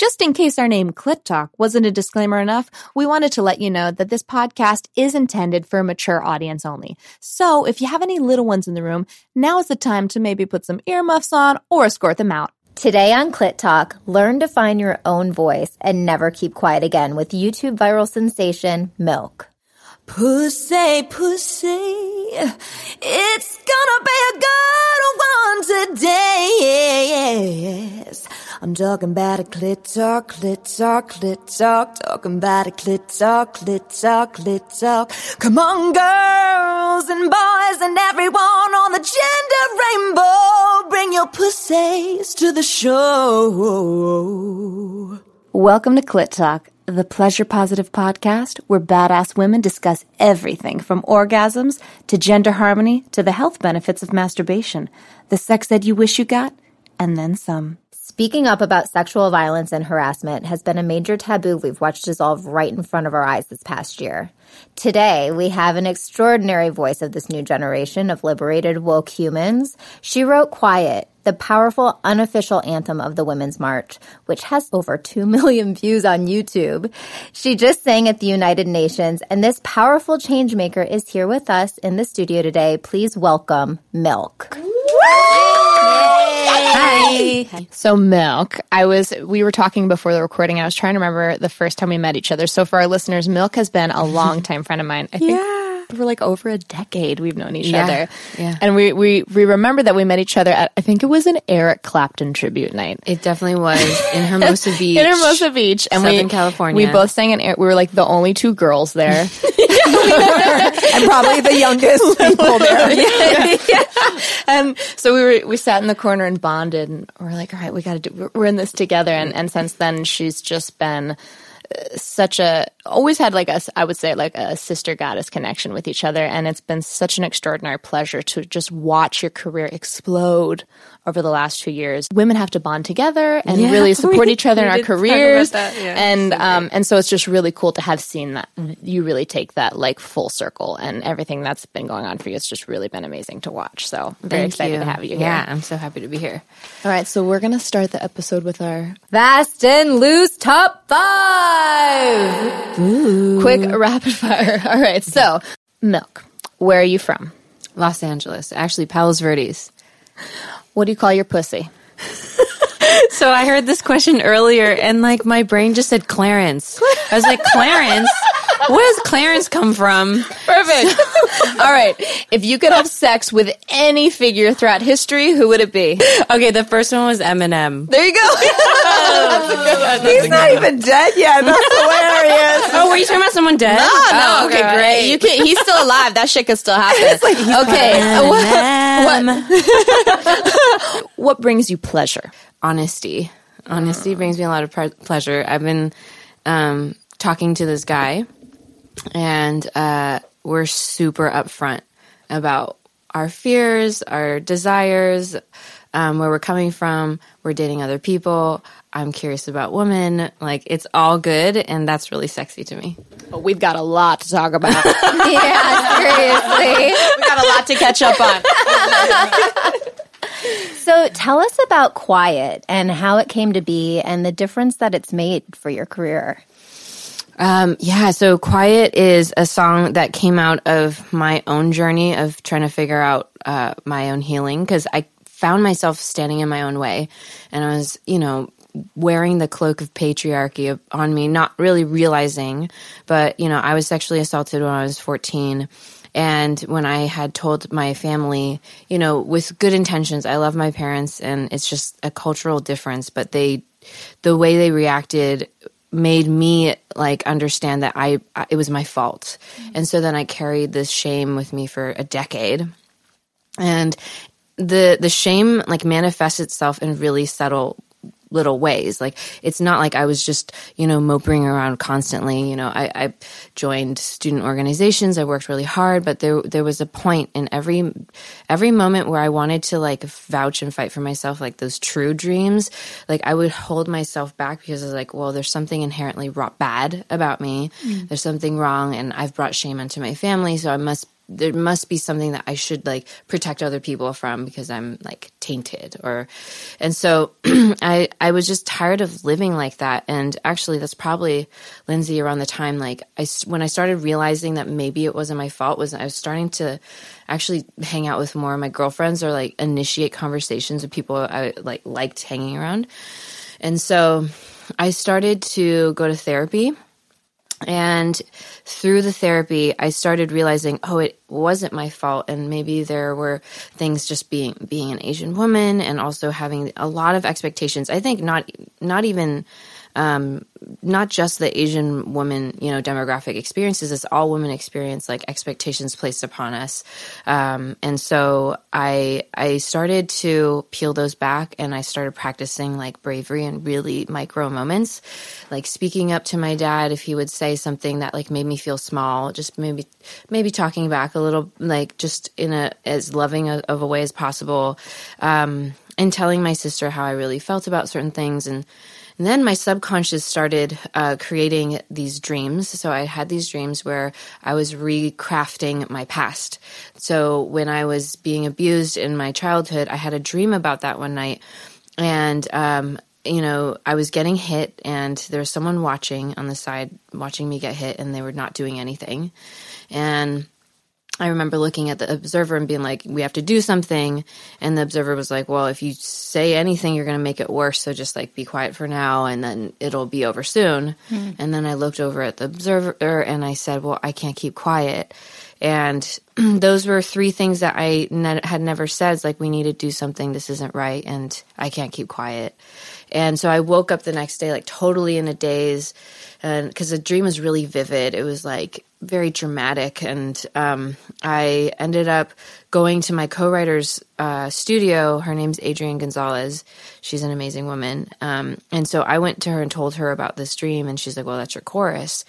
Just in case our name Clit Talk wasn't a disclaimer enough, we wanted to let you know that this podcast is intended for a mature audience only. So if you have any little ones in the room, now is the time to maybe put some earmuffs on or escort them out. Today on Clit Talk, learn to find your own voice and never keep quiet again with YouTube viral sensation MILCK. Pussy, pussy, it's gonna be a good one today. Yes. I'm talking about a clit talk, clit talk, clit talk, talking about a clit talk, clit talk, clit talk. Come on, girls and boys and everyone on the gender rainbow, bring your pussies to the show. Welcome to Clit Talk, the pleasure positive podcast where badass women discuss everything from orgasms to gender harmony to the health benefits of masturbation, the sex that you wish you got, and then some. Speaking up about sexual violence and harassment has been a major taboo we've watched dissolve right in front of our eyes this past year. Today, we have an extraordinary voice of this new generation of liberated woke humans. She wrote Quiet, the powerful unofficial anthem of the Women's March, which has over 2 million views on YouTube. She just sang at the United Nations, and this powerful changemaker is here with us in the studio today. Please welcome MILCK. Hi. So MILCK, I was we were talking before the recording. I was trying to remember the first time we met each other. So for our listeners, MILCK has been a long time friend of mine. I think Yeah. For like over a decade we've known each Yeah, other. yeah. And we, we we remember that we met each other at I think it was an Eric Clapton tribute night. It definitely was in Hermosa Beach. In Hermosa Beach, and we, California. We both sang in. Air- We were like the only two girls there. and probably the youngest people there. and so we were we sat in the corner and bonded and we're like all right we got to do we're- we're in this together and and since then she's just been uh, such a always had like a I would say like a sister goddess connection with each other and it's been such an extraordinary pleasure to just watch your career explode over the last two years women have to bond together and Yeah, really support we- each other in our did talk about careers yeah. and um and so it's just really cool to have seen that you really take that like full circle and everything that's been going on for you it's just really been amazing to watch so I'm very Thank excited you. to have you here Yeah, I'm so happy to be here. all right, so we're gonna start the episode with our Fast and loose top five. Quick rapid fire. All right, so MILCK, where are you from? Los Angeles, actually Palos Verdes. What do you call your pussy? So I heard this question earlier, and like my brain just said Clarence. I was like, Clarence. Where does Clarence come from? Perfect. All right, if you could have sex with any figure throughout history, who would it be? Okay, the first one was Eminem. There you go. He's not even dead yet. That's hilarious. Oh, were you talking about someone dead? Oh, no, Oh, okay, great. You can. He's still alive. That shit could still happen. okay. What, what, what brings you pleasure? honesty. Honesty brings me a lot of pre- pleasure. I've been um, talking to this guy, and uh, we're super upfront about our fears, our desires, um, where we're coming from. We're dating other people. I'm curious about women. Like it's all good, and that's really sexy to me. Well, we've got a lot to talk about. Yeah, seriously. we got a lot to catch up on. So tell us about Quiet and how it came to be and the difference that it's made for your career. Um, yeah, so Quiet is a song that came out of my own journey of trying to figure out uh, my own healing because I found myself standing in my own way and I was, you know, wearing the cloak of patriarchy on me, not really realizing, but, you know, I was sexually assaulted when I was 14. And when I had told my family, you know, with good intentions, I love my parents and it's just a cultural difference, but they, the way they reacted made me like understand that I, I it was my fault. Mm-hmm. And so then I carried this shame with me for a decade. And the the shame like manifests itself in really subtle little ways. Like it's not like I was just, you know, moping around constantly. You know, I, I joined student organizations. I worked really hard, but there there was a point in every every moment where I wanted to like vouch and fight for myself, like those true dreams. Like I would hold myself back because I was like, well, there's something inherently ro- bad about me. Mm. There's something wrong, and I've brought shame into my family, so I must there must be something that I should like protect other people from because I'm like tainted or and so I I was just tired of living like that. And actually that's probably Lindsay around the time like I when I started realizing that maybe it wasn't my fault was I was starting to actually hang out with more of my girlfriends or like initiate conversations with people I like liked hanging around. And so I started to go to therapy and through the therapy, I started realizing, oh, it wasn't my fault. And maybe there were things just being, being an Asian woman and also having a lot of expectations. I think not, not even, um, not just the Asian woman, you know, demographic experiences. It's all women experience like expectations placed upon us. Um, and so I, I started to peel those back and I started practicing like bravery and really micro moments, like speaking up to my dad if he would say something that like made me feel small, just maybe, maybe talking back a little, like just in a, as loving a, of a way as possible. Um, and telling my sister how I really felt about certain things and, and then my subconscious started uh, creating these dreams. So I had these dreams where I was recrafting my past. So when I was being abused in my childhood, I had a dream about that one night. And, um, you know, I was getting hit and there was someone watching on the side, watching me get hit, and they were not doing anything. And I remember looking at the observer and being like, we have to do something. And the observer was like, well, if you say anything, you're going to make it worse. So just like be quiet for now and then it'll be over soon. Mm. And then I looked over at the observer and I said, well, I can't keep quiet. And those were three things that I ne- had never said. Like, we need to do something. This isn't right. And I can't keep quiet. And so I woke up the next day, like totally in a daze. And because the dream was really vivid, it was like very dramatic. And um, I ended up going to my co writer's uh, studio. Her name's Adrienne Gonzalez. She's an amazing woman. Um, and so I went to her and told her about this dream. And she's like, well, that's your chorus.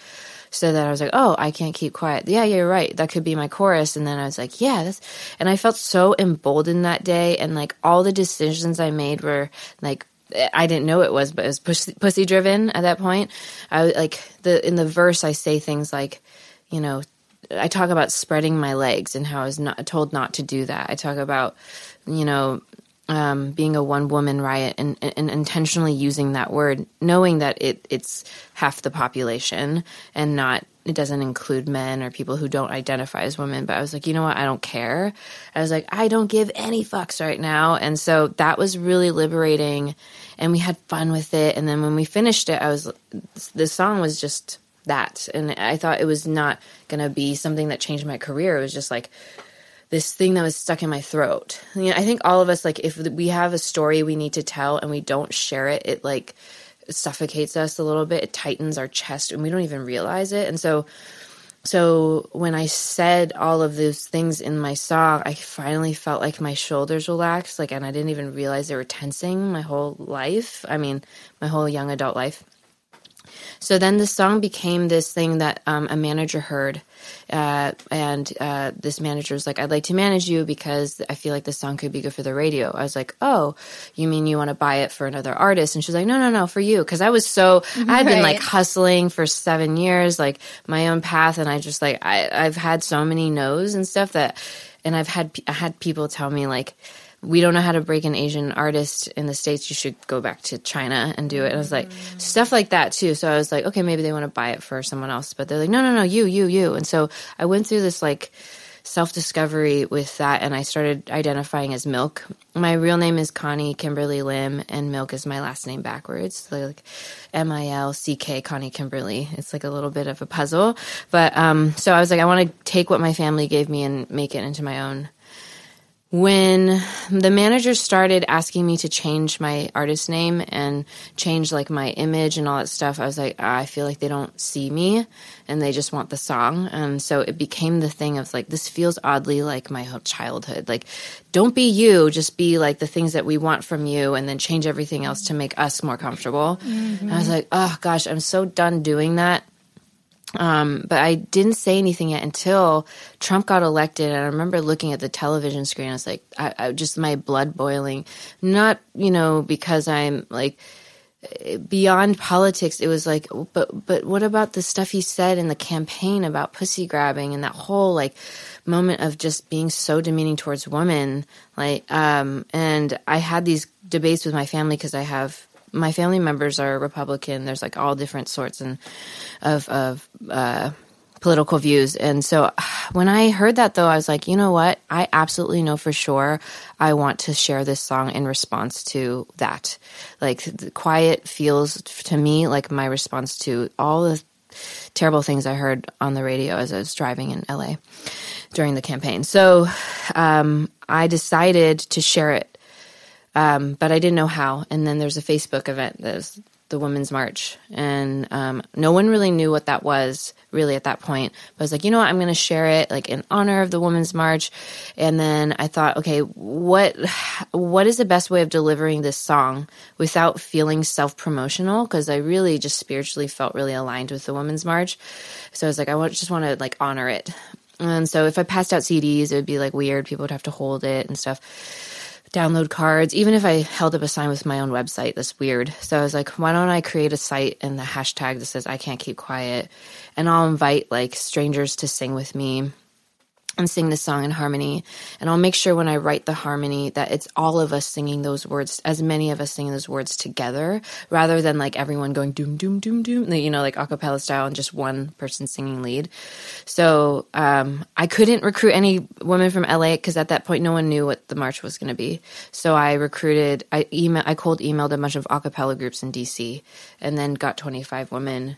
So that I was like, oh, I can't keep quiet. Yeah, you're right. That could be my chorus. And then I was like, yeah, that's, and I felt so emboldened that day. And like all the decisions I made were like I didn't know it was, but it was pussy, pussy driven at that point. I was like the in the verse I say things like, you know, I talk about spreading my legs and how I was not told not to do that. I talk about, you know, um, being a one woman riot and, and, intentionally using that word, knowing that it it's half the population and not it doesn't include men or people who don't identify as women. But I was like, you know what? I don't care. I was like, I don't give any fucks right now. And so that was really liberating and we had fun with it. And then when we finished it, I was, the song was just that. And I thought it was not to be something that changed my career. It was just like, this thing that was stuck in my throat. You know, I think all of us, like, if we have a story we need to tell and we don't share it, it like suffocates us a little bit. It tightens our chest and we don't even realize it. And so, so when I said all of those things in my song, I finally felt like my shoulders relaxed, like, and I didn't even realize they were tensing my whole life. I mean, my whole young adult life. So then the song became this thing that um, a manager heard. Uh, and uh, this manager was like, I'd like to manage you because I feel like this song could be good for the radio. I was like, Oh, you mean you want to buy it for another artist? And she's like, No, no, no, for you. Because I was so, I had right. been like hustling for seven years, like my own path. And I just like, I, I've had so many no's and stuff that, and I've had, I had people tell me like, we don't know how to break an Asian artist in the States. You should go back to China and do it. And I was like, mm. stuff like that too. So I was like, okay, maybe they want to buy it for someone else. But they're like, no, no, no, you, you, you. And so I went through this like self discovery with that and I started identifying as MILCK. My real name is Connie Kimberly Lim and MILCK is my last name backwards. Like M I L C K Connie Kimberly. It's like a little bit of a puzzle. But um so I was like, I want to take what my family gave me and make it into my own when the manager started asking me to change my artist name and change like my image and all that stuff, I was like, ah, I feel like they don't see me and they just want the song. And so it became the thing of like, this feels oddly like my whole childhood. Like, don't be you, just be like the things that we want from you and then change everything else to make us more comfortable. Mm-hmm. I was like, oh gosh, I'm so done doing that. Um, but I didn't say anything yet until Trump got elected. And I remember looking at the television screen. I was like, I, I just my blood boiling. Not, you know, because I'm like, beyond politics, it was like, but but what about the stuff he said in the campaign about pussy grabbing and that whole like moment of just being so demeaning towards women, like, um, and I had these debates with my family because I have my family members are Republican. There's like all different sorts and of of uh, political views. And so when I heard that though, I was like, you know what? I absolutely know for sure I want to share this song in response to that. Like quiet feels to me like my response to all the terrible things I heard on the radio as I was driving in LA during the campaign. So um, I decided to share it, um, but I didn't know how. And then there's a Facebook event that was the Women's March, and um, no one really knew what that was really at that point. But I was like, you know what, I'm going to share it like in honor of the Women's March. And then I thought, okay, what what is the best way of delivering this song without feeling self promotional? Because I really just spiritually felt really aligned with the Women's March. So I was like, I just want to like honor it. And so if I passed out CDs, it would be like weird. People would have to hold it and stuff download cards. Even if I held up a sign with my own website, that's weird. So I was like, why don't I create a site and the hashtag that says I can't keep quiet and I'll invite like strangers to sing with me and sing the song in harmony. And I'll make sure when I write the harmony that it's all of us singing those words, as many of us singing those words together, rather than like everyone going doom, doom, doom, doom, you know, like a cappella style and just one person singing lead. So um, I couldn't recruit any women from LA because at that point no one knew what the march was going to be. So I recruited, I email, I cold emailed a bunch of a cappella groups in DC and then got 25 women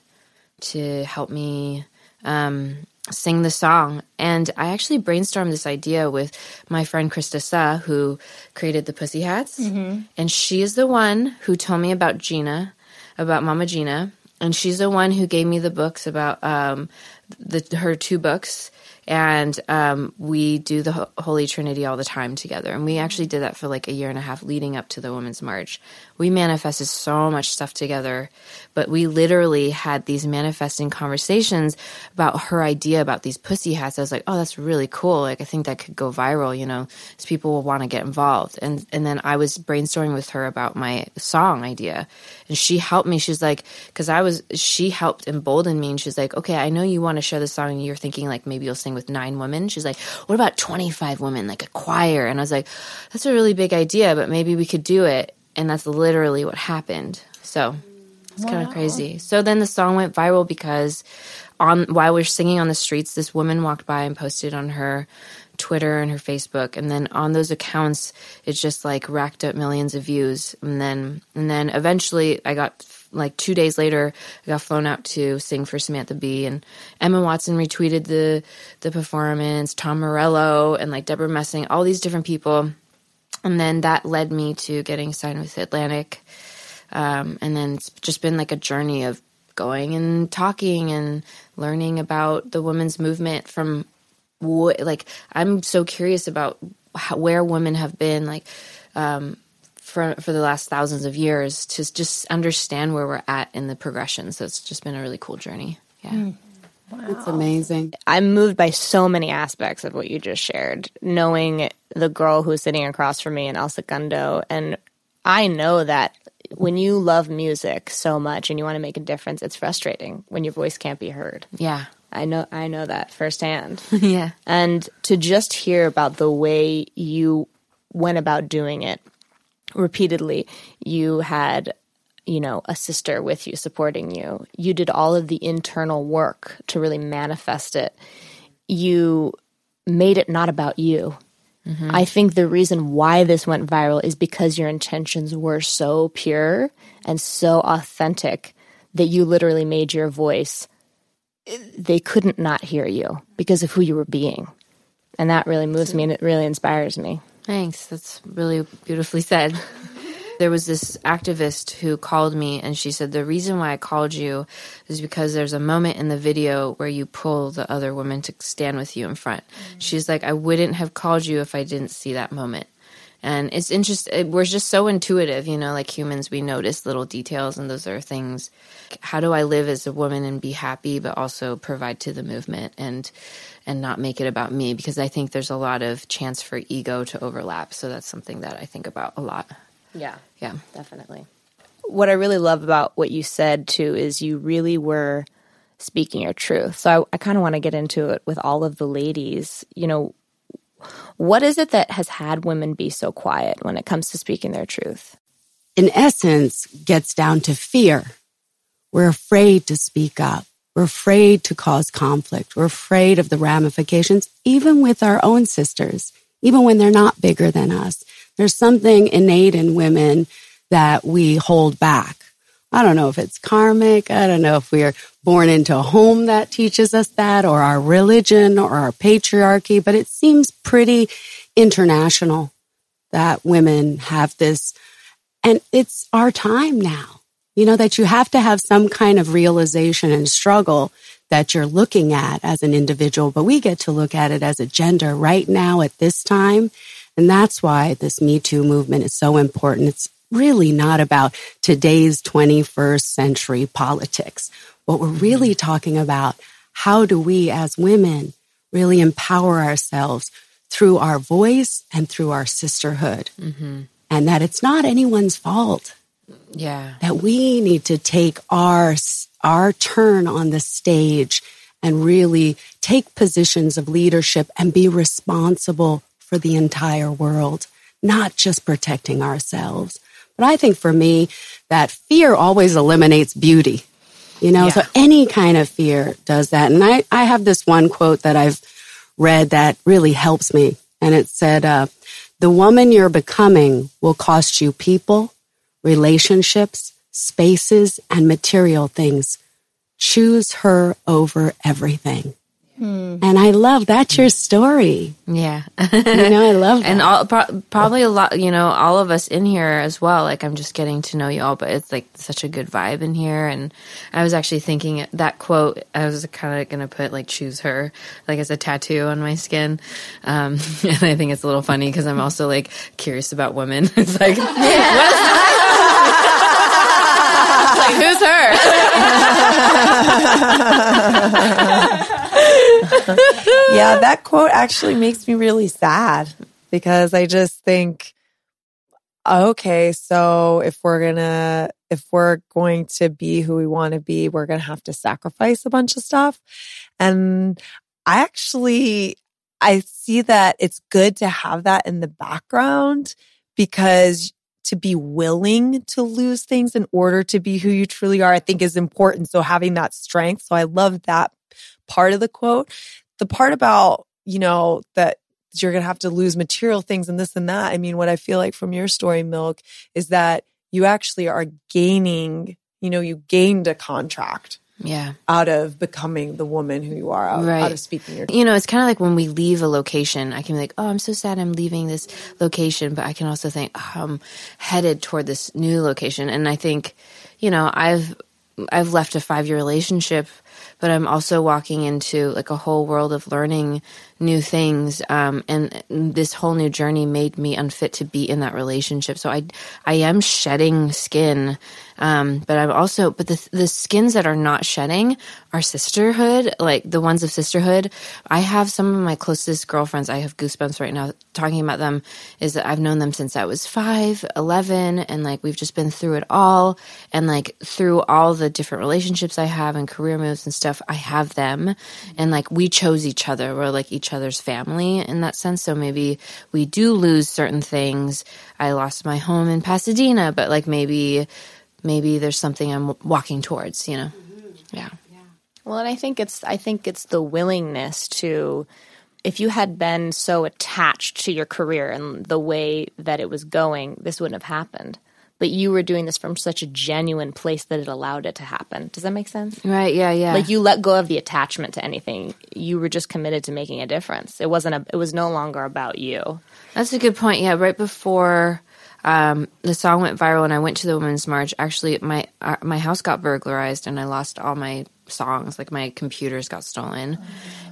to help me um, sing the song. And I actually brainstormed this idea with my friend Krista Suh, who created the Pussy Hats. Mm-hmm. And she is the one who told me about Gena, about Mama Gena. And she's the one who gave me the books about um, the, her two books and um, we do the Holy Trinity all the time together. And we actually did that for like a year and a half leading up to the Women's March. We manifested so much stuff together, but we literally had these manifesting conversations about her idea about these pussy hats. I was like, oh, that's really cool. Like, I think that could go viral, you know, so people will want to get involved. And, and then I was brainstorming with her about my song idea. And she helped me. She's like, because I was, she helped embolden me. And she's like, okay, I know you want to share the song and you're thinking like maybe you'll sing with nine women. She's like, what about 25 women, like a choir? And I was like, that's a really big idea, but maybe we could do it. And that's literally what happened. So it's wow. kind of crazy. So then the song went viral because on while we are singing on the streets, this woman walked by and posted on her Twitter and her Facebook, and then on those accounts, it just like racked up millions of views. And then and then eventually, I got like two days later, I got flown out to sing for Samantha Bee, and Emma Watson retweeted the the performance, Tom Morello, and like Debra Messing, all these different people, and then that led me to getting signed with Atlantic, um, and then it's just been like a journey of going and talking and learning about the women's movement from what like I'm so curious about how, where women have been like um, for for the last thousands of years to just understand where we're at in the progression. So it's just been a really cool journey. Yeah. Mm. Wow. It's amazing. I'm moved by so many aspects of what you just shared, knowing the girl who's sitting across from me in El Segundo. And I know that when you love music so much and you want to make a difference, it's frustrating when your voice can't be heard. Yeah. I know I know that firsthand. yeah. And to just hear about the way you went about doing it repeatedly. You had, you know, a sister with you supporting you. You did all of the internal work to really manifest it. You made it not about you. Mm-hmm. I think the reason why this went viral is because your intentions were so pure and so authentic that you literally made your voice they couldn't not hear you because of who you were being. And that really moves me and it really inspires me. Thanks. That's really beautifully said. there was this activist who called me and she said, The reason why I called you is because there's a moment in the video where you pull the other woman to stand with you in front. Mm-hmm. She's like, I wouldn't have called you if I didn't see that moment. And it's interesting. We're just so intuitive, you know, like humans, we notice little details, and those are things. How do I live as a woman and be happy, but also provide to the movement and and not make it about me? Because I think there's a lot of chance for ego to overlap. So that's something that I think about a lot. Yeah, yeah, definitely. what I really love about what you said too is you really were speaking your truth. So I, I kind of want to get into it with all of the ladies. You know, what is it that has had women be so quiet when it comes to speaking their truth? In essence, gets down to fear. We're afraid to speak up. We're afraid to cause conflict. We're afraid of the ramifications, even with our own sisters, even when they're not bigger than us. There's something innate in women that we hold back. I don't know if it's karmic. I don't know if we are born into a home that teaches us that or our religion or our patriarchy, but it seems pretty international that women have this. And it's our time now, you know, that you have to have some kind of realization and struggle that you're looking at as an individual, but we get to look at it as a gender right now at this time. And that's why this Me Too movement is so important. It's really not about today's 21st century politics. What we're really mm-hmm. talking about, how do we as women really empower ourselves through our voice and through our sisterhood? Mm-hmm. And that it's not anyone's fault. Yeah. That we need to take our, our turn on the stage and really take positions of leadership and be responsible for the entire world, not just protecting ourselves. But I think for me, that fear always eliminates beauty. You know, yeah. so any kind of fear does that. And I, I have this one quote that I've read that really helps me. And it said, uh, the woman you're becoming will cost you people, relationships, spaces, and material things. Choose her over everything. Hmm. And I love that's your story. Yeah. you know, I love that. And all, pro- probably a lot, you know, all of us in here as well. Like, I'm just getting to know you all, but it's like such a good vibe in here. And I was actually thinking that quote, I was kind of going to put like, choose her, like as a tattoo on my skin. Um, and I think it's a little funny because I'm also like curious about women. it's like, yeah. like, who's her? yeah, that quote actually makes me really sad because I just think, okay, so if we're gonna, if we're going to be who we want to be, we're gonna have to sacrifice a bunch of stuff. And I actually, I see that it's good to have that in the background because to be willing to lose things in order to be who you truly are, I think is important. So having that strength. So I love that part of the quote. The part about, you know, that you're going to have to lose material things and this and that. I mean, what I feel like from your story, MILCK, is that you actually are gaining, you know, you gained a contract yeah out of becoming the woman who you are out, right. out of speaking your you know it's kind of like when we leave a location i can be like oh i'm so sad i'm leaving this location but i can also think oh, i'm headed toward this new location and i think you know i've i've left a five year relationship but i'm also walking into like a whole world of learning new things um, and this whole new journey made me unfit to be in that relationship so i i am shedding skin um, but I'm also, but the, the skins that are not shedding are sisterhood, like the ones of sisterhood. I have some of my closest girlfriends. I have goosebumps right now talking about them is that I've known them since I was five, 11, and like we've just been through it all. And like through all the different relationships I have and career moves and stuff, I have them. And like we chose each other. We're like each other's family in that sense. So maybe we do lose certain things. I lost my home in Pasadena, but like maybe maybe there's something I'm walking towards, you know? Mm-hmm. Yeah. yeah. Well, and I think it's, I think it's the willingness to, if you had been so attached to your career and the way that it was going, this wouldn't have happened. But you were doing this from such a genuine place that it allowed it to happen. Does that make sense? Right. Yeah. Yeah. Like you let go of the attachment to anything. You were just committed to making a difference. It wasn't a. It was no longer about you. That's a good point. Yeah. Right before um, the song went viral, and I went to the Women's March. Actually, my uh, my house got burglarized, and I lost all my songs. Like my computers got stolen, oh.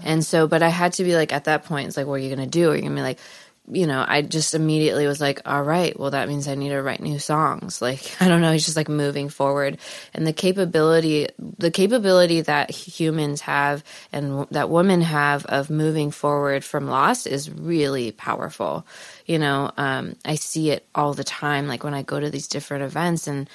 and so. But I had to be like, at that point, it's like, what are you gonna do? Are you gonna be like? You know, I just immediately was like, all right, well, that means I need to write new songs. Like, I don't know, it's just like moving forward. And the capability, the capability that humans have and that women have of moving forward from loss is really powerful. You know, um, I see it all the time. Like when I go to these different events and,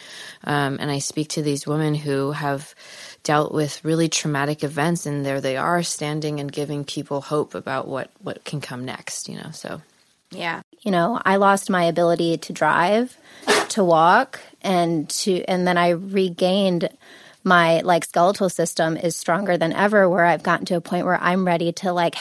um, and I speak to these women who have, dealt with really traumatic events and there they are standing and giving people hope about what what can come next you know so yeah. You know, I lost my ability to drive, to walk, and to and then I regained my like skeletal system is stronger than ever where I've gotten to a point where I'm ready to like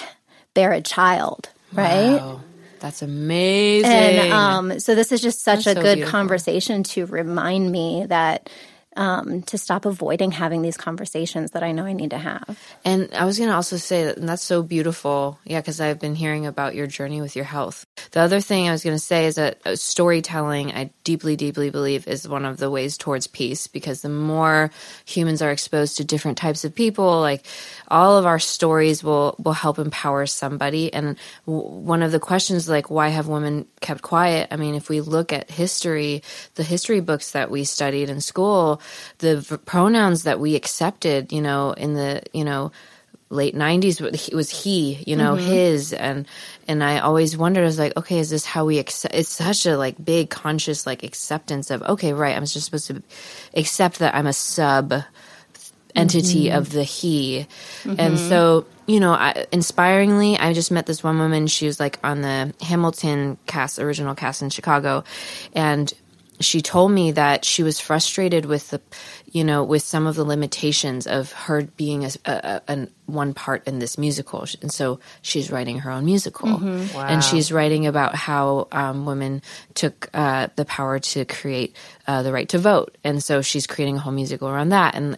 bear a child, right? Wow. That's amazing. And um so this is just such That's a so good beautiful. conversation to remind me that um, to stop avoiding having these conversations that I know I need to have. And I was going to also say that and that's so beautiful. Yeah, because I've been hearing about your journey with your health. The other thing I was going to say is that uh, storytelling, I deeply, deeply believe, is one of the ways towards peace because the more humans are exposed to different types of people, like all of our stories will, will help empower somebody. And w- one of the questions, like, why have women kept quiet? I mean, if we look at history, the history books that we studied in school, the v- pronouns that we accepted, you know, in the, you know, late 90s it was he you know mm-hmm. his. And and i always wondered i was like okay is this how we accept it's such a like big conscious like acceptance of okay right i'm just supposed to accept that i'm a sub entity mm-hmm. of the he. And mm-hmm. so you know I, inspiringly i just met this one woman. She was like on the hamilton cast original cast in chicago. And she told me that she was frustrated with the you know with some of the limitations of her being a, a, a one part in this musical. And so she's writing her own musical. And she's writing about how um, women took uh, the power to create uh, the right to vote. And so she's creating a whole musical around that. And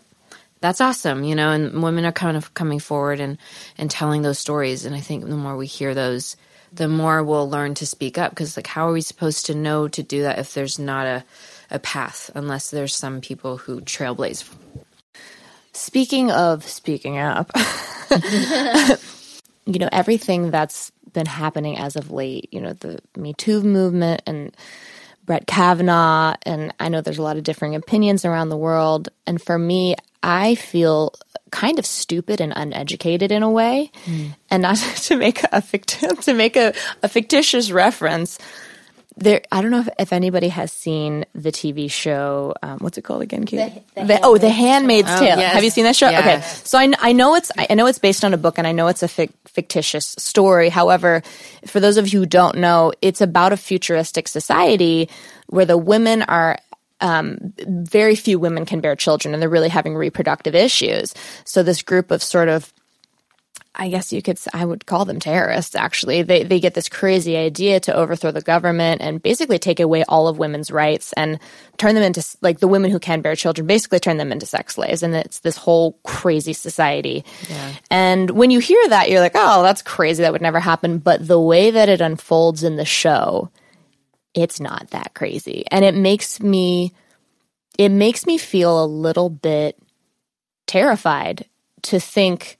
that's awesome, you know, and women are kind of coming forward and, and telling those stories. And I think the more we hear those, the more we'll learn to speak up. Cause like, how are we supposed to know to do that if there's not a, a path, unless there's some people who trailblaze? Speaking of speaking up, you know, everything that's been happening as of late, you know, the Me Too movement and Brett Kavanaugh, and I know there's a lot of differing opinions around the world. And for me, I feel kind of stupid and uneducated in a way. And not to make a fict- to make a, a fictitious reference, there I don't know if, if anybody has seen the TV show. Um, what's it called again? Katie? The oh, The Handmaid's Tale. yes. Have you seen that show? Okay, so I, I know it's I know it's based on a book, and I know it's a fic- fictitious story. However, for those of you who don't know, it's about a futuristic society where the women are um, very few women can bear children, and they're really having reproductive issues. So this group of sort of I guess you could, I would call them terrorists, actually. They, they get this crazy idea to overthrow the government and basically take away all of women's rights and turn them into, like, the women who can bear children, basically turn them into sex slaves. And it's this whole crazy society. And when you hear that, you're like, oh, that's crazy. That would never happen. But the way that it unfolds in the show, it's not that crazy. And it makes me, it makes me feel a little bit terrified to think,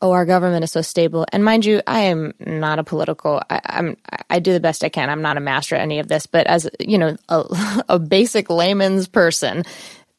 oh, our government is so stable. And mind you, I am not a political. I, I'm. I do the best I can. I'm not a master at any of this, but as you know, a, a basic layman's person,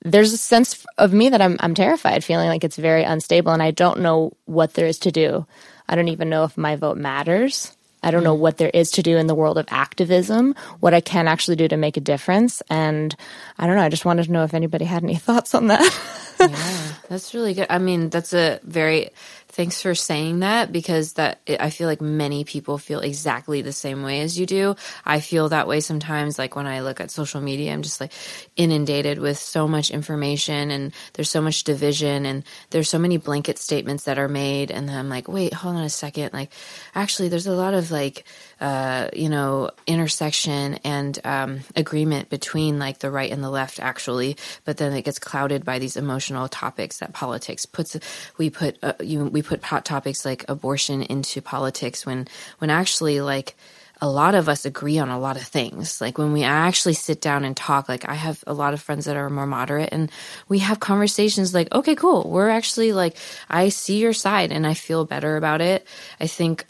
there's a sense of me that I'm. I'm terrified, feeling like it's very unstable, and I don't know what there is to do. I don't even know if my vote matters. I don't know mm. what there is to do in the world of activism, what I can actually do to make a difference. And I don't know. I just wanted to know if anybody had any thoughts on that. yeah, that's really good. I mean, that's a very thanks for saying that because that I feel like many people feel exactly the same way as you do. I feel that way sometimes like when I look at social media, I'm just like inundated with so much information and there's so much division and there's so many blanket statements that are made and I'm like, "Wait, hold on a second. Like actually there's a lot of like uh, you know, intersection and um, agreement between like the right and the left, actually. But then it gets clouded by these emotional topics that politics puts. We put uh, you we put hot topics like abortion into politics when when actually like a lot of us agree on a lot of things. Like when we actually sit down and talk, like I have a lot of friends that are more moderate and we have conversations like, okay, cool. We're actually like, I see your side and I feel better about it. I think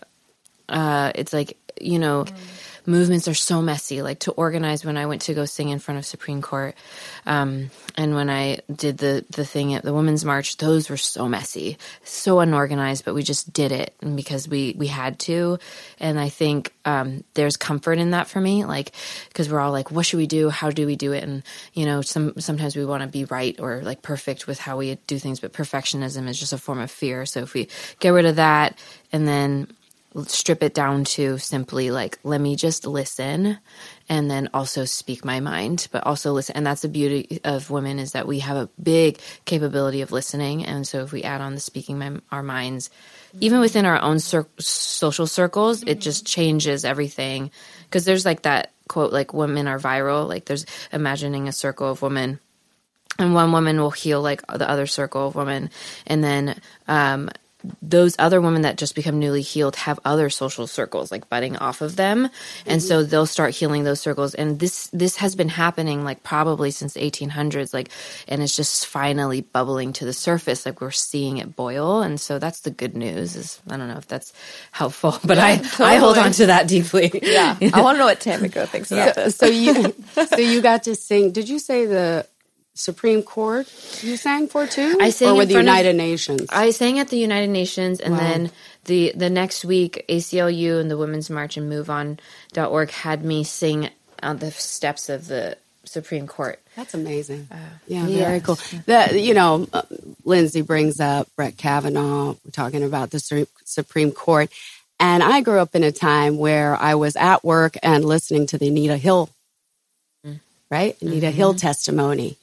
uh, it's like you know, movements are so messy. Like to organize when I went to go sing in front of Supreme Court, um, and when I did the the thing at the Women's March, those were so messy, so unorganized. But we just did it because we we had to, and I think um, there's comfort in that for me. Like because we're all like, what should we do? How do we do it? And you know, some sometimes we want to be right or like perfect with how we do things, but perfectionism is just a form of fear. So if we get rid of that and then strip it down to simply like let me just listen and then also speak my mind but also listen. And that's the beauty of women is that we have a big capability of listening. And so if we add on the speaking my, our minds even within our own cir- social circles it just changes everything. Because there's like that quote like women are viral. Like there's imagining a circle of women. And one woman will heal like the other circle of women. And then um, those other women that just become newly healed have other social circles like budding off of them. And so mm-hmm. they'll start healing those circles. And this this has been happening like probably since 1800s like and it's just finally bubbling to the surface like we're seeing it boil. And so that's the good news is i don't know if that's helpful but i i hold on to that deeply. Yeah, I want to know what Tamiko thinks about this. So you, so you got to sing. Did you say the Supreme Court you sang for too? I sang or with the front of- United Nations. I sang at the United Nations, and then the the next week, ACLU and the Women's March and MoveOn.org had me sing on the steps of the Supreme Court. That's amazing. Uh, yeah, very cool. That you know, uh, Lindsay brings up Brett Kavanaugh. We're talking about the Su- Supreme Court, and I grew up in a time where I was at work and listening to the Anita Hill, Mm. right? Anita Hill Mm-hmm. testimony.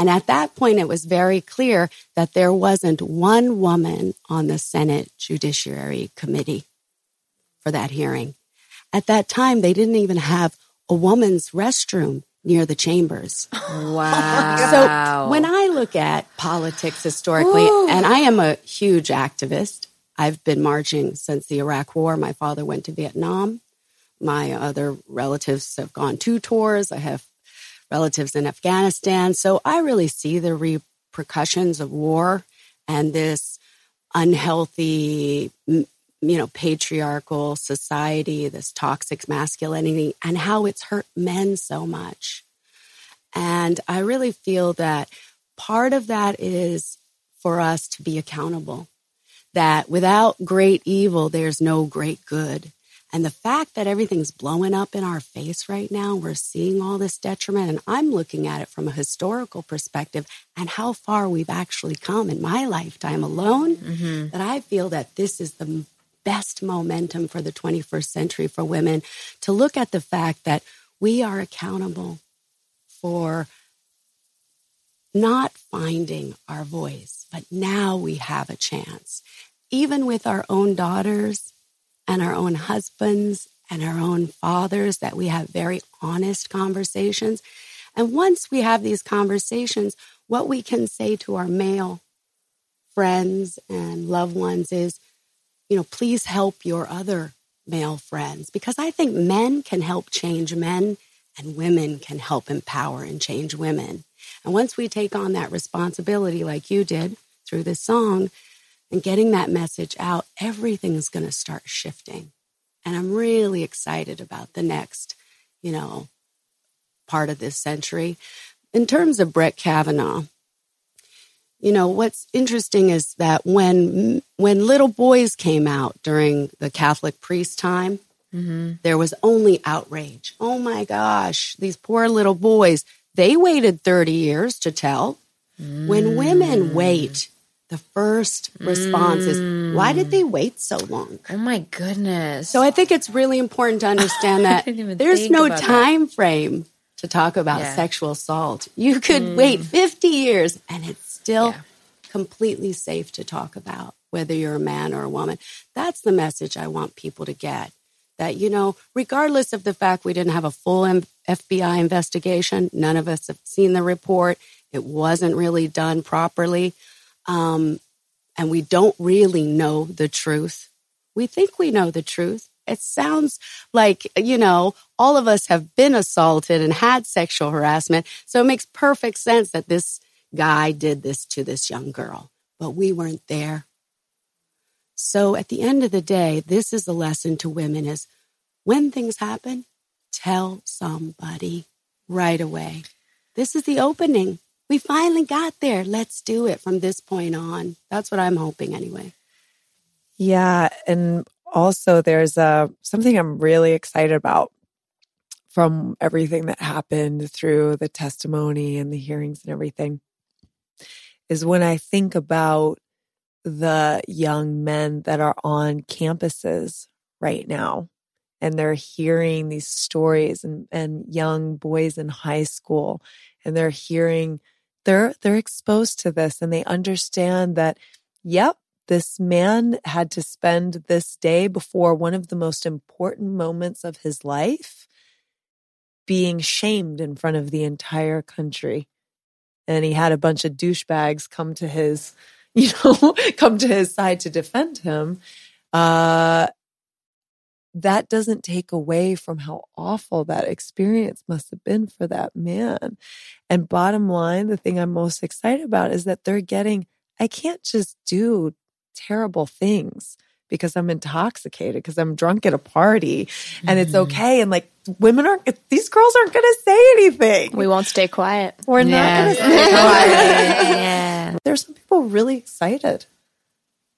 And at that point, it was very clear that there wasn't one woman on the Senate Judiciary Committee for that hearing. At that time, they didn't even have a woman's restroom near the chambers. Wow. So when I look at politics historically, and I am a huge activist, I've been marching since the Iraq War. My father went to Vietnam. My other relatives have gone two tours. I have relatives in Afghanistan. So I really see the repercussions of war and this unhealthy, you know, patriarchal society, this toxic masculinity, and how it's hurt men so much. And I really feel that part of that is for us to be accountable, that without great evil, there's no great good. And the fact that everything's blowing up in our face right now, we're seeing all this detriment. And I'm looking at it from a historical perspective and how far we've actually come in my lifetime alone, mm-hmm. that I feel that this is the best momentum for the 21st century for women to look at the fact that we are accountable for not finding our voice, but now we have a chance, even with our own daughters and our own husbands and our own fathers, that we have very honest conversations. And once we have these conversations, what we can say to our male friends and loved ones is, you know, please help your other male friends because I think men can help change men and women can help empower and change women. And once we take on that responsibility, like you did through this song, and getting that message out, everything's going to start shifting. And I'm really excited about the next, you know, part of this century. In terms of Brett Kavanaugh, you know, what's interesting is that when when little boys came out during the Catholic priest time, mm-hmm. there was only outrage. Oh my gosh, these poor little boys. They waited 30 years to tell. When women wait, mm. The first response is, why did they wait so long? oh my goodness. So I think it's really important to understand that there's no about that. time frame to talk about Yeah. Mm. sexual assault. You could wait 50 years and it's still Yeah. completely safe to talk about whether you're a man or a woman. That's the message I want people to get. That, you know, regardless of the fact we didn't have a full M- FBI investigation, none of us have seen the report. It wasn't really done properly. Um, and we don't really know the truth. We think we know the truth. It sounds like, you know, all of us have been assaulted and had sexual harassment. So it makes perfect sense that this guy did this to this young girl, but we weren't there. So at the end of the day, this is the lesson to women is when things happen, tell somebody right away. This is the opening. We finally got there. Let's do it from this point on. That's what I'm hoping anyway. Yeah. And also, there's uh, something I'm really excited about from everything that happened through the testimony and the hearings and everything is when I think about the young men that are on campuses right now and they're hearing these stories and, and young boys in high school and they're hearing they're they're exposed to this and they understand that yep this man had to spend this day before one of the most important moments of his life being shamed in front of the entire country. And he had a bunch of douchebags come to his you know come to his side to defend him. Uh that doesn't take away from how awful that experience must have been for that man. And bottom line, the thing I'm most excited about is that they're getting, I can't just do terrible things because I'm intoxicated, because I'm drunk at a party mm-hmm. and it's mm-hmm. okay. And like women aren't, these girls aren't going to say anything. We won't stay quiet. We're yeah. not going to stay quiet. yeah. There's some people really excited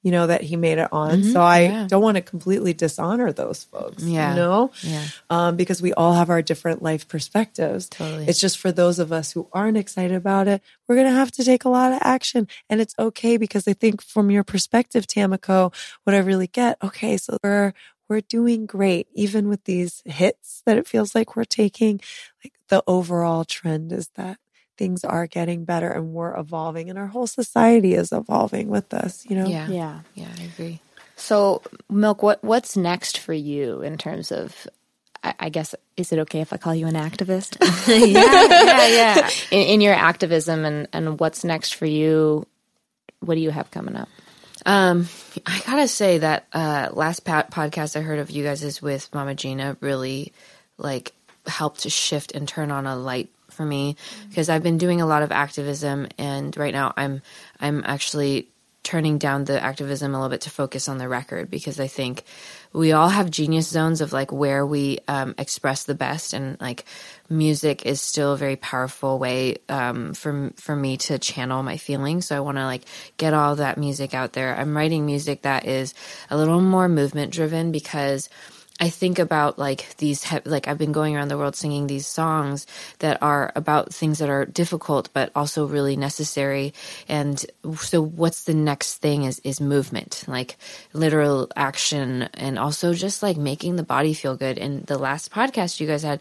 you know, that he made it on. Mm-hmm, so I yeah. don't want to completely dishonor those folks, yeah. you know, yeah. um, because we all have our different life perspectives. Totally. It's just for those of us who aren't excited about it, we're going to have to take a lot of action and it's okay because I think from your perspective, Tamiko, what I really get, okay, so we're, we're doing great, even with these hits that it feels like we're taking. Like the overall trend is that things are getting better and we're evolving and our whole society is evolving with us, you know? Yeah. Yeah. Yeah, I agree. So, MILCK, what what's next for you in terms of I, I guess is it okay if I call you an activist? yeah, yeah, yeah. In, in, your activism and and what's next for you? What do you have coming up? Um, I gotta say that uh, last podcast I heard of you guys is with Mama Gena really like helped to shift and turn on a light for me because I've been doing a lot of activism and right now I'm I'm actually turning down the activism a little bit to focus on the record because I think we all have genius zones of like where we um, express the best and like music is still a very powerful way um, for for me to channel my feelings. So I want to like get all that music out there. I'm writing music that is a little more movement driven because I think about like these, like I've been going around the world singing these songs that are about things that are difficult, but also really necessary. And so what's the next thing is, is movement, like literal action and also just like making the body feel good. And the last podcast you guys had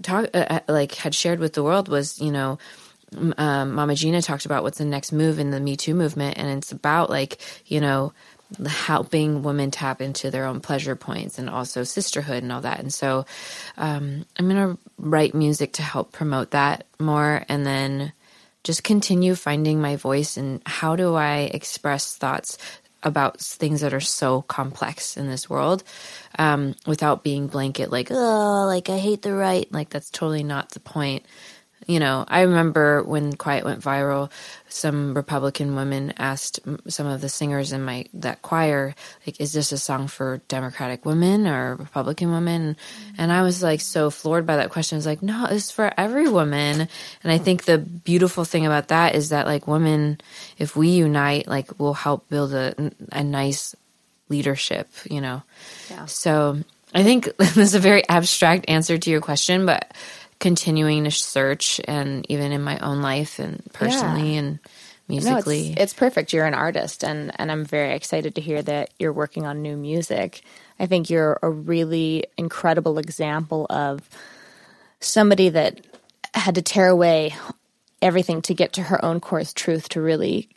talk, uh, uh like had shared with the world was, you know, um, Mama Gena talked about what's the next move in the Me Too movement. And it's about like, you know, helping women tap into their own pleasure points and also sisterhood and all that. And so um, I'm going to write music to help promote that more and then just continue finding my voice and how do I express thoughts about things that are so complex in this world um, without being blanket like, oh, like I hate the right. Like that's totally not the point you know, I remember when Quiet went viral, some Republican women asked some of the singers in my that choir, like, "Is this a song for Democratic women or Republican women?" And I was like so floored by that question. I was like, "No, it's for every woman." And I think the beautiful thing about that is that like women, if we unite, like we'll help build a a nice leadership. You know, yeah. So I think this is a very abstract answer to your question, but continuing to search and even in my own life and personally yeah. and musically. No, it's, it's, perfect. You're an artist and and I'm very excited to hear that you're working on new music. I think you're a really incredible example of somebody that had to tear away everything to get to her own course truth to really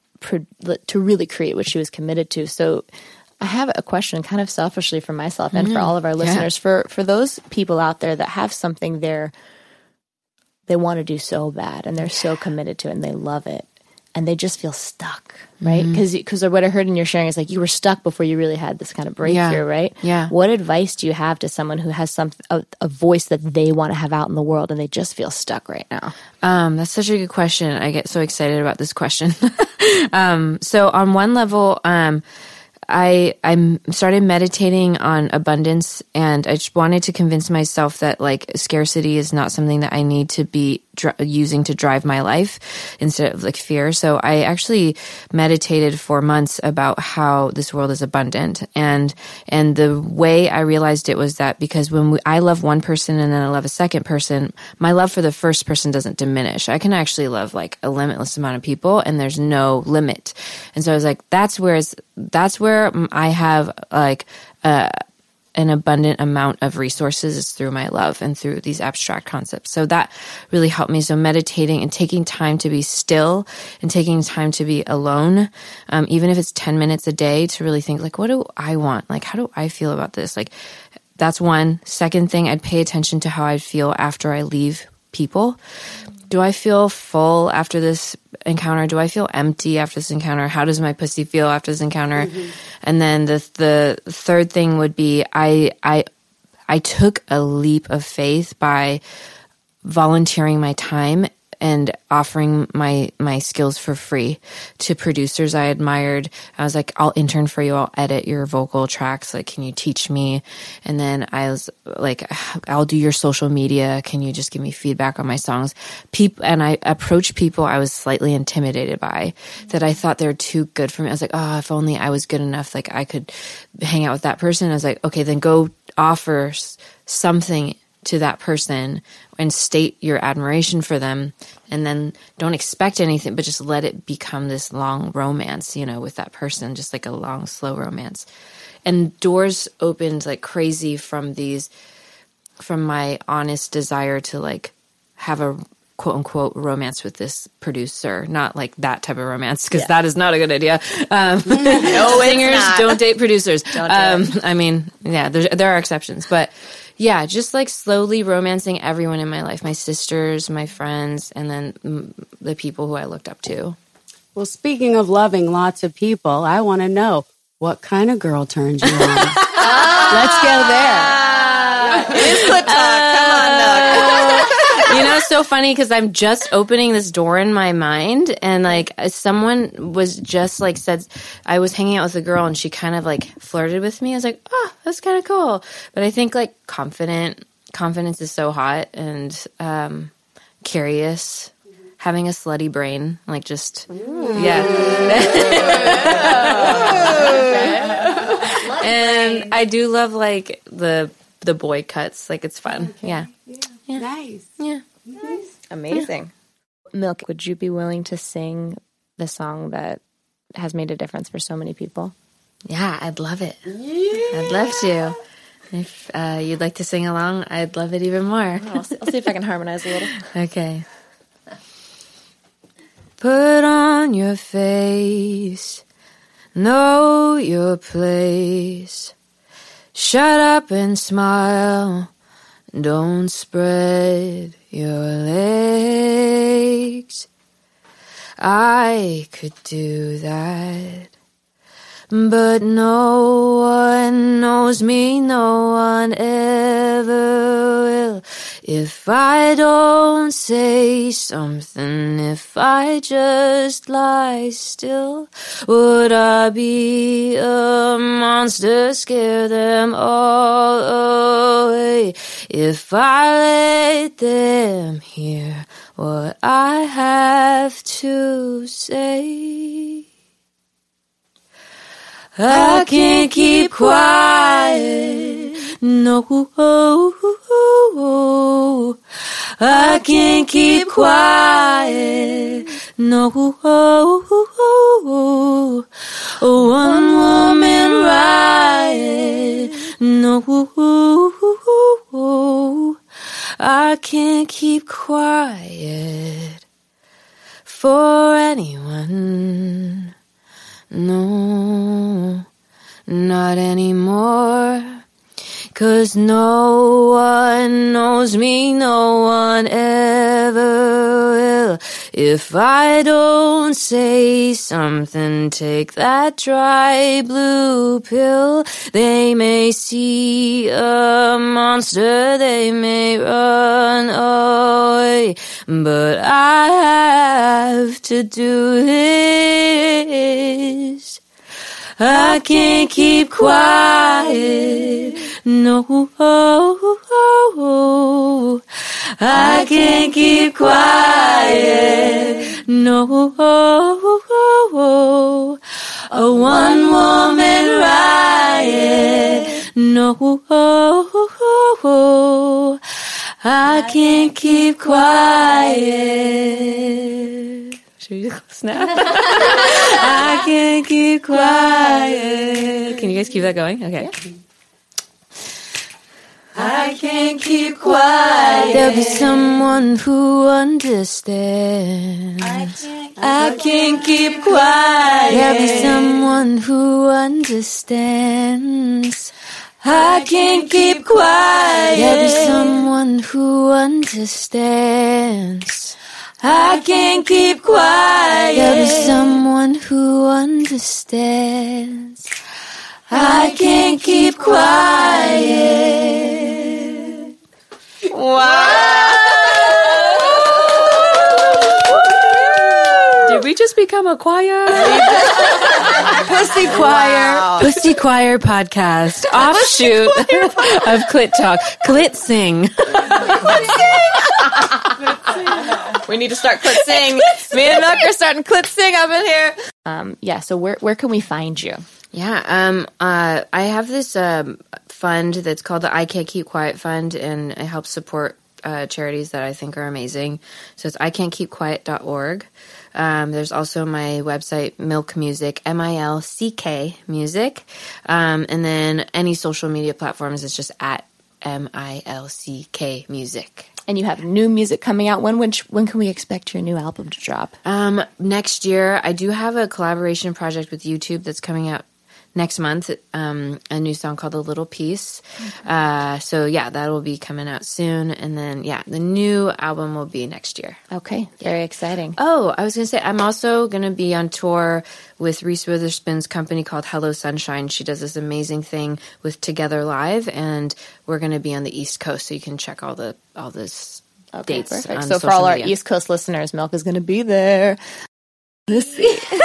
to really create what she was committed to. So I have a question kind of selfishly for myself and mm-hmm. for all of our listeners yeah. for for those people out there that have something they're they want to do so bad and they're so committed to it and they love it and they just feel stuck, right? Because mm-hmm. because what I heard in your sharing is like you were stuck before you really had this kind of breakthrough, yeah. right? Yeah. What advice do you have to someone who has some a, a, voice that they want to have out in the world and they just feel stuck right now? Um, that's such a good question. I get so excited about this question. um, so on one level, um, I I started meditating on abundance, and I just wanted to convince myself that like scarcity is not something that I need to be dr- using to drive my life instead of like fear. So I actually meditated for months about how this world is abundant, and and the way I realized it was that because when we, I love one person and then I love a second person, my love for the first person doesn't diminish. I can actually love like a limitless amount of people, and there's no limit. And so I was like, that's where it's, that's where I have like uh, an abundant amount of resources is through my love and through these abstract concepts. So that really helped me. So meditating and taking time to be still and taking time to be alone, um, even if it's 10 minutes a day to really think like, what do I want? Like, how do I feel about this? Like, that's one. Second thing, I'd pay attention to how I feel after I leave people do I feel full after this encounter? Do I feel empty after this encounter? How does my pussy feel after this encounter? Mm-hmm. And then the the third thing would be I I I took a leap of faith by volunteering my time and offering my my skills for free to producers I admired. I was like, I'll intern for you. I'll edit your vocal tracks. Like, can you teach me? And then I was like, I'll do your social media. Can you just give me feedback on my songs? People and I approached people I was slightly intimidated by that I thought they were too good for me. I was like, oh, if only I was good enough, like I could hang out with that person. I was like, okay, then go offer something to that person and state your admiration for them. And then don't expect anything but just let it become this long romance you know with that person just like a long slow romance. And doors opened like crazy from these from my honest desire to like have a quote unquote romance with this producer not like that type of romance because yeah. that is not a good idea um, no singers don't date producers don't um, i mean yeah there are exceptions but yeah, just like slowly romancing everyone in my life my sisters, my friends, and then the people who I looked up to. Well, speaking of loving lots of people, I want to know what kind of girl turns you on? Let's go there. It is good talk. Come on, Nook. You know, it's so funny because I'm just opening this door in my mind, and like someone was just like said, I was hanging out with a girl, and she kind of like flirted with me. I was like, oh, that's kind of cool. But I think like confident, confidence is so hot, and um, curious. Having a slutty brain, like just Ooh. yeah, and I do love like the the boy cuts. Like it's fun. Okay. Yeah. Yeah. Yeah. Nice. Yeah. Nice. Amazing. Yeah. MILCK, would you be willing to sing the song that has made a difference for so many people? Yeah, I'd love it. Yeah. I'd love to. If uh, you'd like to sing along, I'd love it even more. I'll, see, I'll see if I can harmonize a little. Okay. Put on your face, know your place. Shut up and smile. Don't spread your legs. I could do that. But no one knows me, no one ever will. If I don't say something, if I just lie still, would I be a monster, scare them all away? If I let them hear what I have to say. I can't keep quiet. No, I can't keep quiet. No, one woman riot. No, I can't keep quiet for anyone. No, not anymore. Cause no one knows me, no one ever will. If I don't say something, take that dry blue pill. They may see a monster, they may run away, but I have to do this. I can't keep quiet. No, I can't keep quiet. No, a one woman riot. No, I can't keep quiet. Snap? I can't keep quiet. Can you guys keep that going? Okay. I can't keep quiet. There'll be someone who understands. I can't, I can't keep quiet. There'll be someone who understands. I can't keep quiet. There'll be someone who understands. I can't keep quiet. There'll be someone who understands. I can't keep quiet. Wow. Did we just become a choir? Pussy Choir. Pussy Choir podcast. Offshoot of Clit Talk. Clit Sing. We need to start clit sing. Me and MILCK are starting clit sing up in here. Um, yeah. So where where can we find you? Yeah, um, uh, I have this um, fund that's called the I Can't Keep Quiet Fund, and it helps support uh, charities that I think are amazing. So it's ican'tkeepquiet.org. Um, there's also my website, MILCK Music, M I L C K Music. Um, and then any social media platforms is just at M I L C K Music. And you have new music coming out. When sh- when can we expect your new album to drop? Um, next year, I do have a collaboration project with YouTube that's coming out next month. Um, a new song called "A Little Piece." Uh, so yeah, that will be coming out soon. And then yeah, the new album will be next year. Okay, very exciting. Oh, I was gonna say I'm also gonna be on tour with Reese Witherspoon's company called Hello Sunshine. She does this amazing thing with Together Live, and we're gonna be on the East Coast, so you can check all the all this Okay, dates. perfect. So for all our media. East Coast listeners, MILCK is going to be there. Pussy, Busy.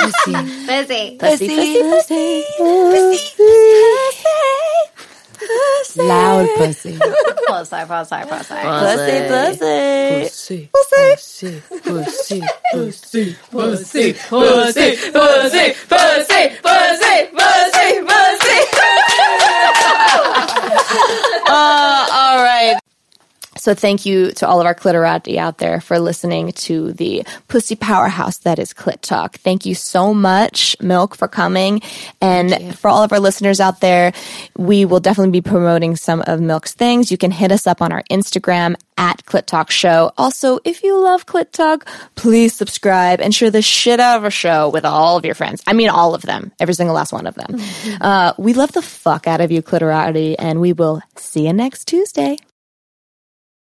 Pussy, pussy, pussy, Loud pussy. Pause, sorry, pause, sorry, pause, sorry. pussy, pussy. Pussy, pussy, pussy, pussy, pussy, pussy, pussy, pussy, pussy, pussy, pussy. Uh, all right. So thank you to all of our clitorati out there for listening to the pussy powerhouse that is Clit Talk. Thank you so much, MILCK, for coming. And for all of our listeners out there, we will definitely be promoting some of MILCK's things. You can hit us up on our Instagram at Clit Talk Show. Also, if you love Clit Talk, please subscribe and share the shit out of our show with all of your friends. I mean, all of them, every single last one of them. Uh, we love the fuck out of you, Clitorati, and we will see you next Tuesday.